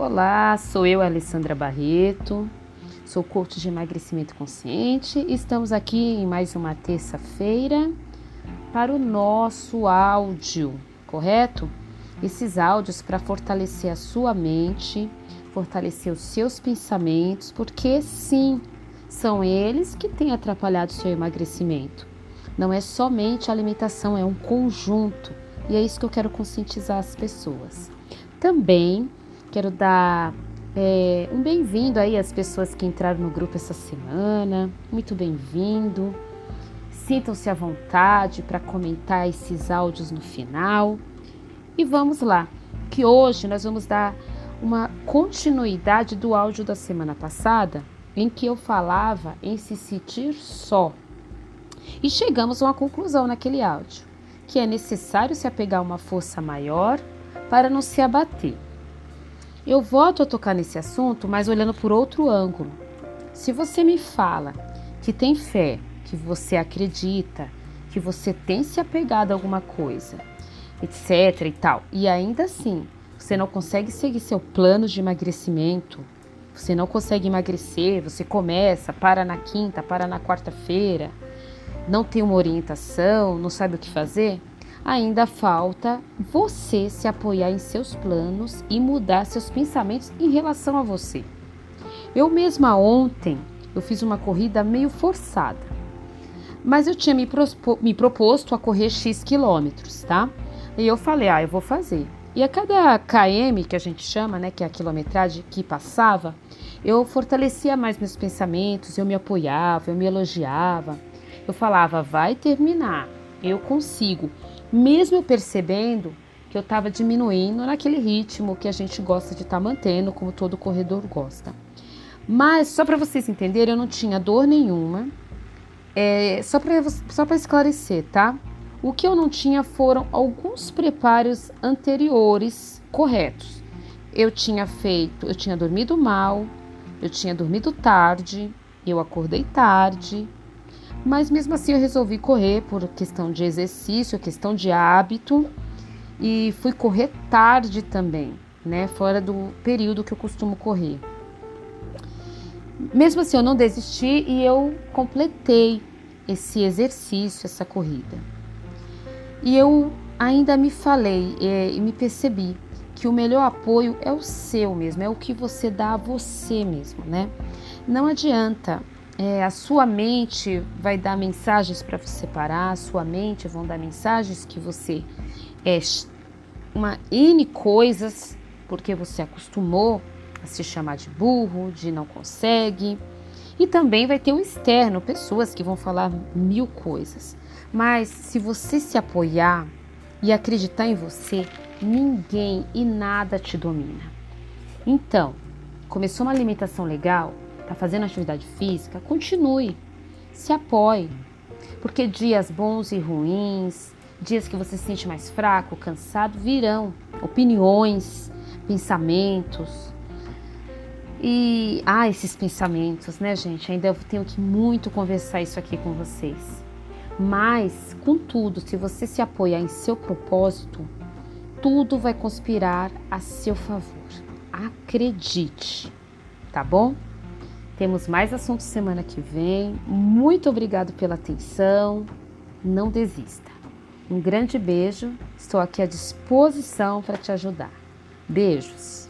Olá, sou eu, Alessandra Barreto, sou coach de emagrecimento consciente. Estamos aqui em mais uma terça-feira para o nosso áudio, correto? Esses áudios para fortalecer a sua mente, fortalecer os seus pensamentos, porque sim, são eles que têm atrapalhado o seu emagrecimento. Não é somente a alimentação, é um conjunto. E é isso que eu quero conscientizar as pessoas. Também quero dar é, um bem-vindo aí às pessoas que entraram no grupo essa semana. Muito bem-vindo. Sintam-se à vontade para comentar esses áudios no final. E vamos lá, que hoje nós vamos dar uma continuidade do áudio da semana passada, em que eu falava em se sentir só. E chegamos a uma conclusão naquele áudio, que é necessário se apegar a uma força maior para não se abater. Eu volto a tocar nesse assunto, mas olhando por outro ângulo. Se você me fala que tem fé, que você acredita, que você tem se apegado a alguma coisa, etc e tal, e ainda assim você não consegue seguir seu plano de emagrecimento, você não consegue emagrecer, você começa, para na quinta, para na quarta-feira, não tem uma orientação, não sabe o que fazer, ainda falta você se apoiar em seus planos e mudar seus pensamentos em relação a você. Eu mesma ontem eu fiz uma corrida meio forçada, mas eu tinha me, me proposto a correr X quilômetros, tá? E eu falei, ah, eu vou fazer. E a cada KM, que a gente chama, né, que é a quilometragem que passava, eu fortalecia mais meus pensamentos, eu me apoiava, eu me elogiava. Eu falava, vai terminar, eu consigo. Mesmo percebendo que eu estava diminuindo naquele ritmo que a gente gosta de estar tá mantendo, como todo corredor gosta. Mas, só para vocês entenderem, eu não tinha dor nenhuma. É, só para só esclarecer, tá? O que eu não tinha foram alguns preparos anteriores corretos. Eu tinha feito, eu tinha dormido mal, eu tinha dormido tarde, eu acordei tarde, mas mesmo assim eu resolvi correr por questão de exercício, questão de hábito e fui correr tarde também, né? Fora do período que eu costumo correr. Mesmo assim eu não desisti e eu completei esse exercício, essa corrida. E eu ainda me falei é, e me percebi que o melhor apoio é o seu mesmo, é o que você dá a você mesmo, né? Não adianta é, a sua mente vai dar mensagens para você parar, a sua mente vão dar mensagens que você é uma N coisas, porque você acostumou a se chamar de burro, de não consegue. E também vai ter o externo, pessoas que vão falar mil coisas. Mas se você se apoiar e acreditar em você, ninguém e nada te domina. Então, começou uma alimentação legal? Está fazendo atividade física, continue, se apoie, porque dias bons e ruins, dias que você se sente mais fraco, cansado, virão opiniões, pensamentos. E ah, esses pensamentos, né, gente? Ainda eu tenho que muito conversar isso aqui com vocês. Mas, contudo, se você se apoiar em seu propósito, tudo vai conspirar a seu favor. Acredite, tá bom? Temos mais assuntos semana que vem. Muito obrigado pela atenção. Não desista. Um grande beijo. Estou aqui à disposição para te ajudar. Beijos.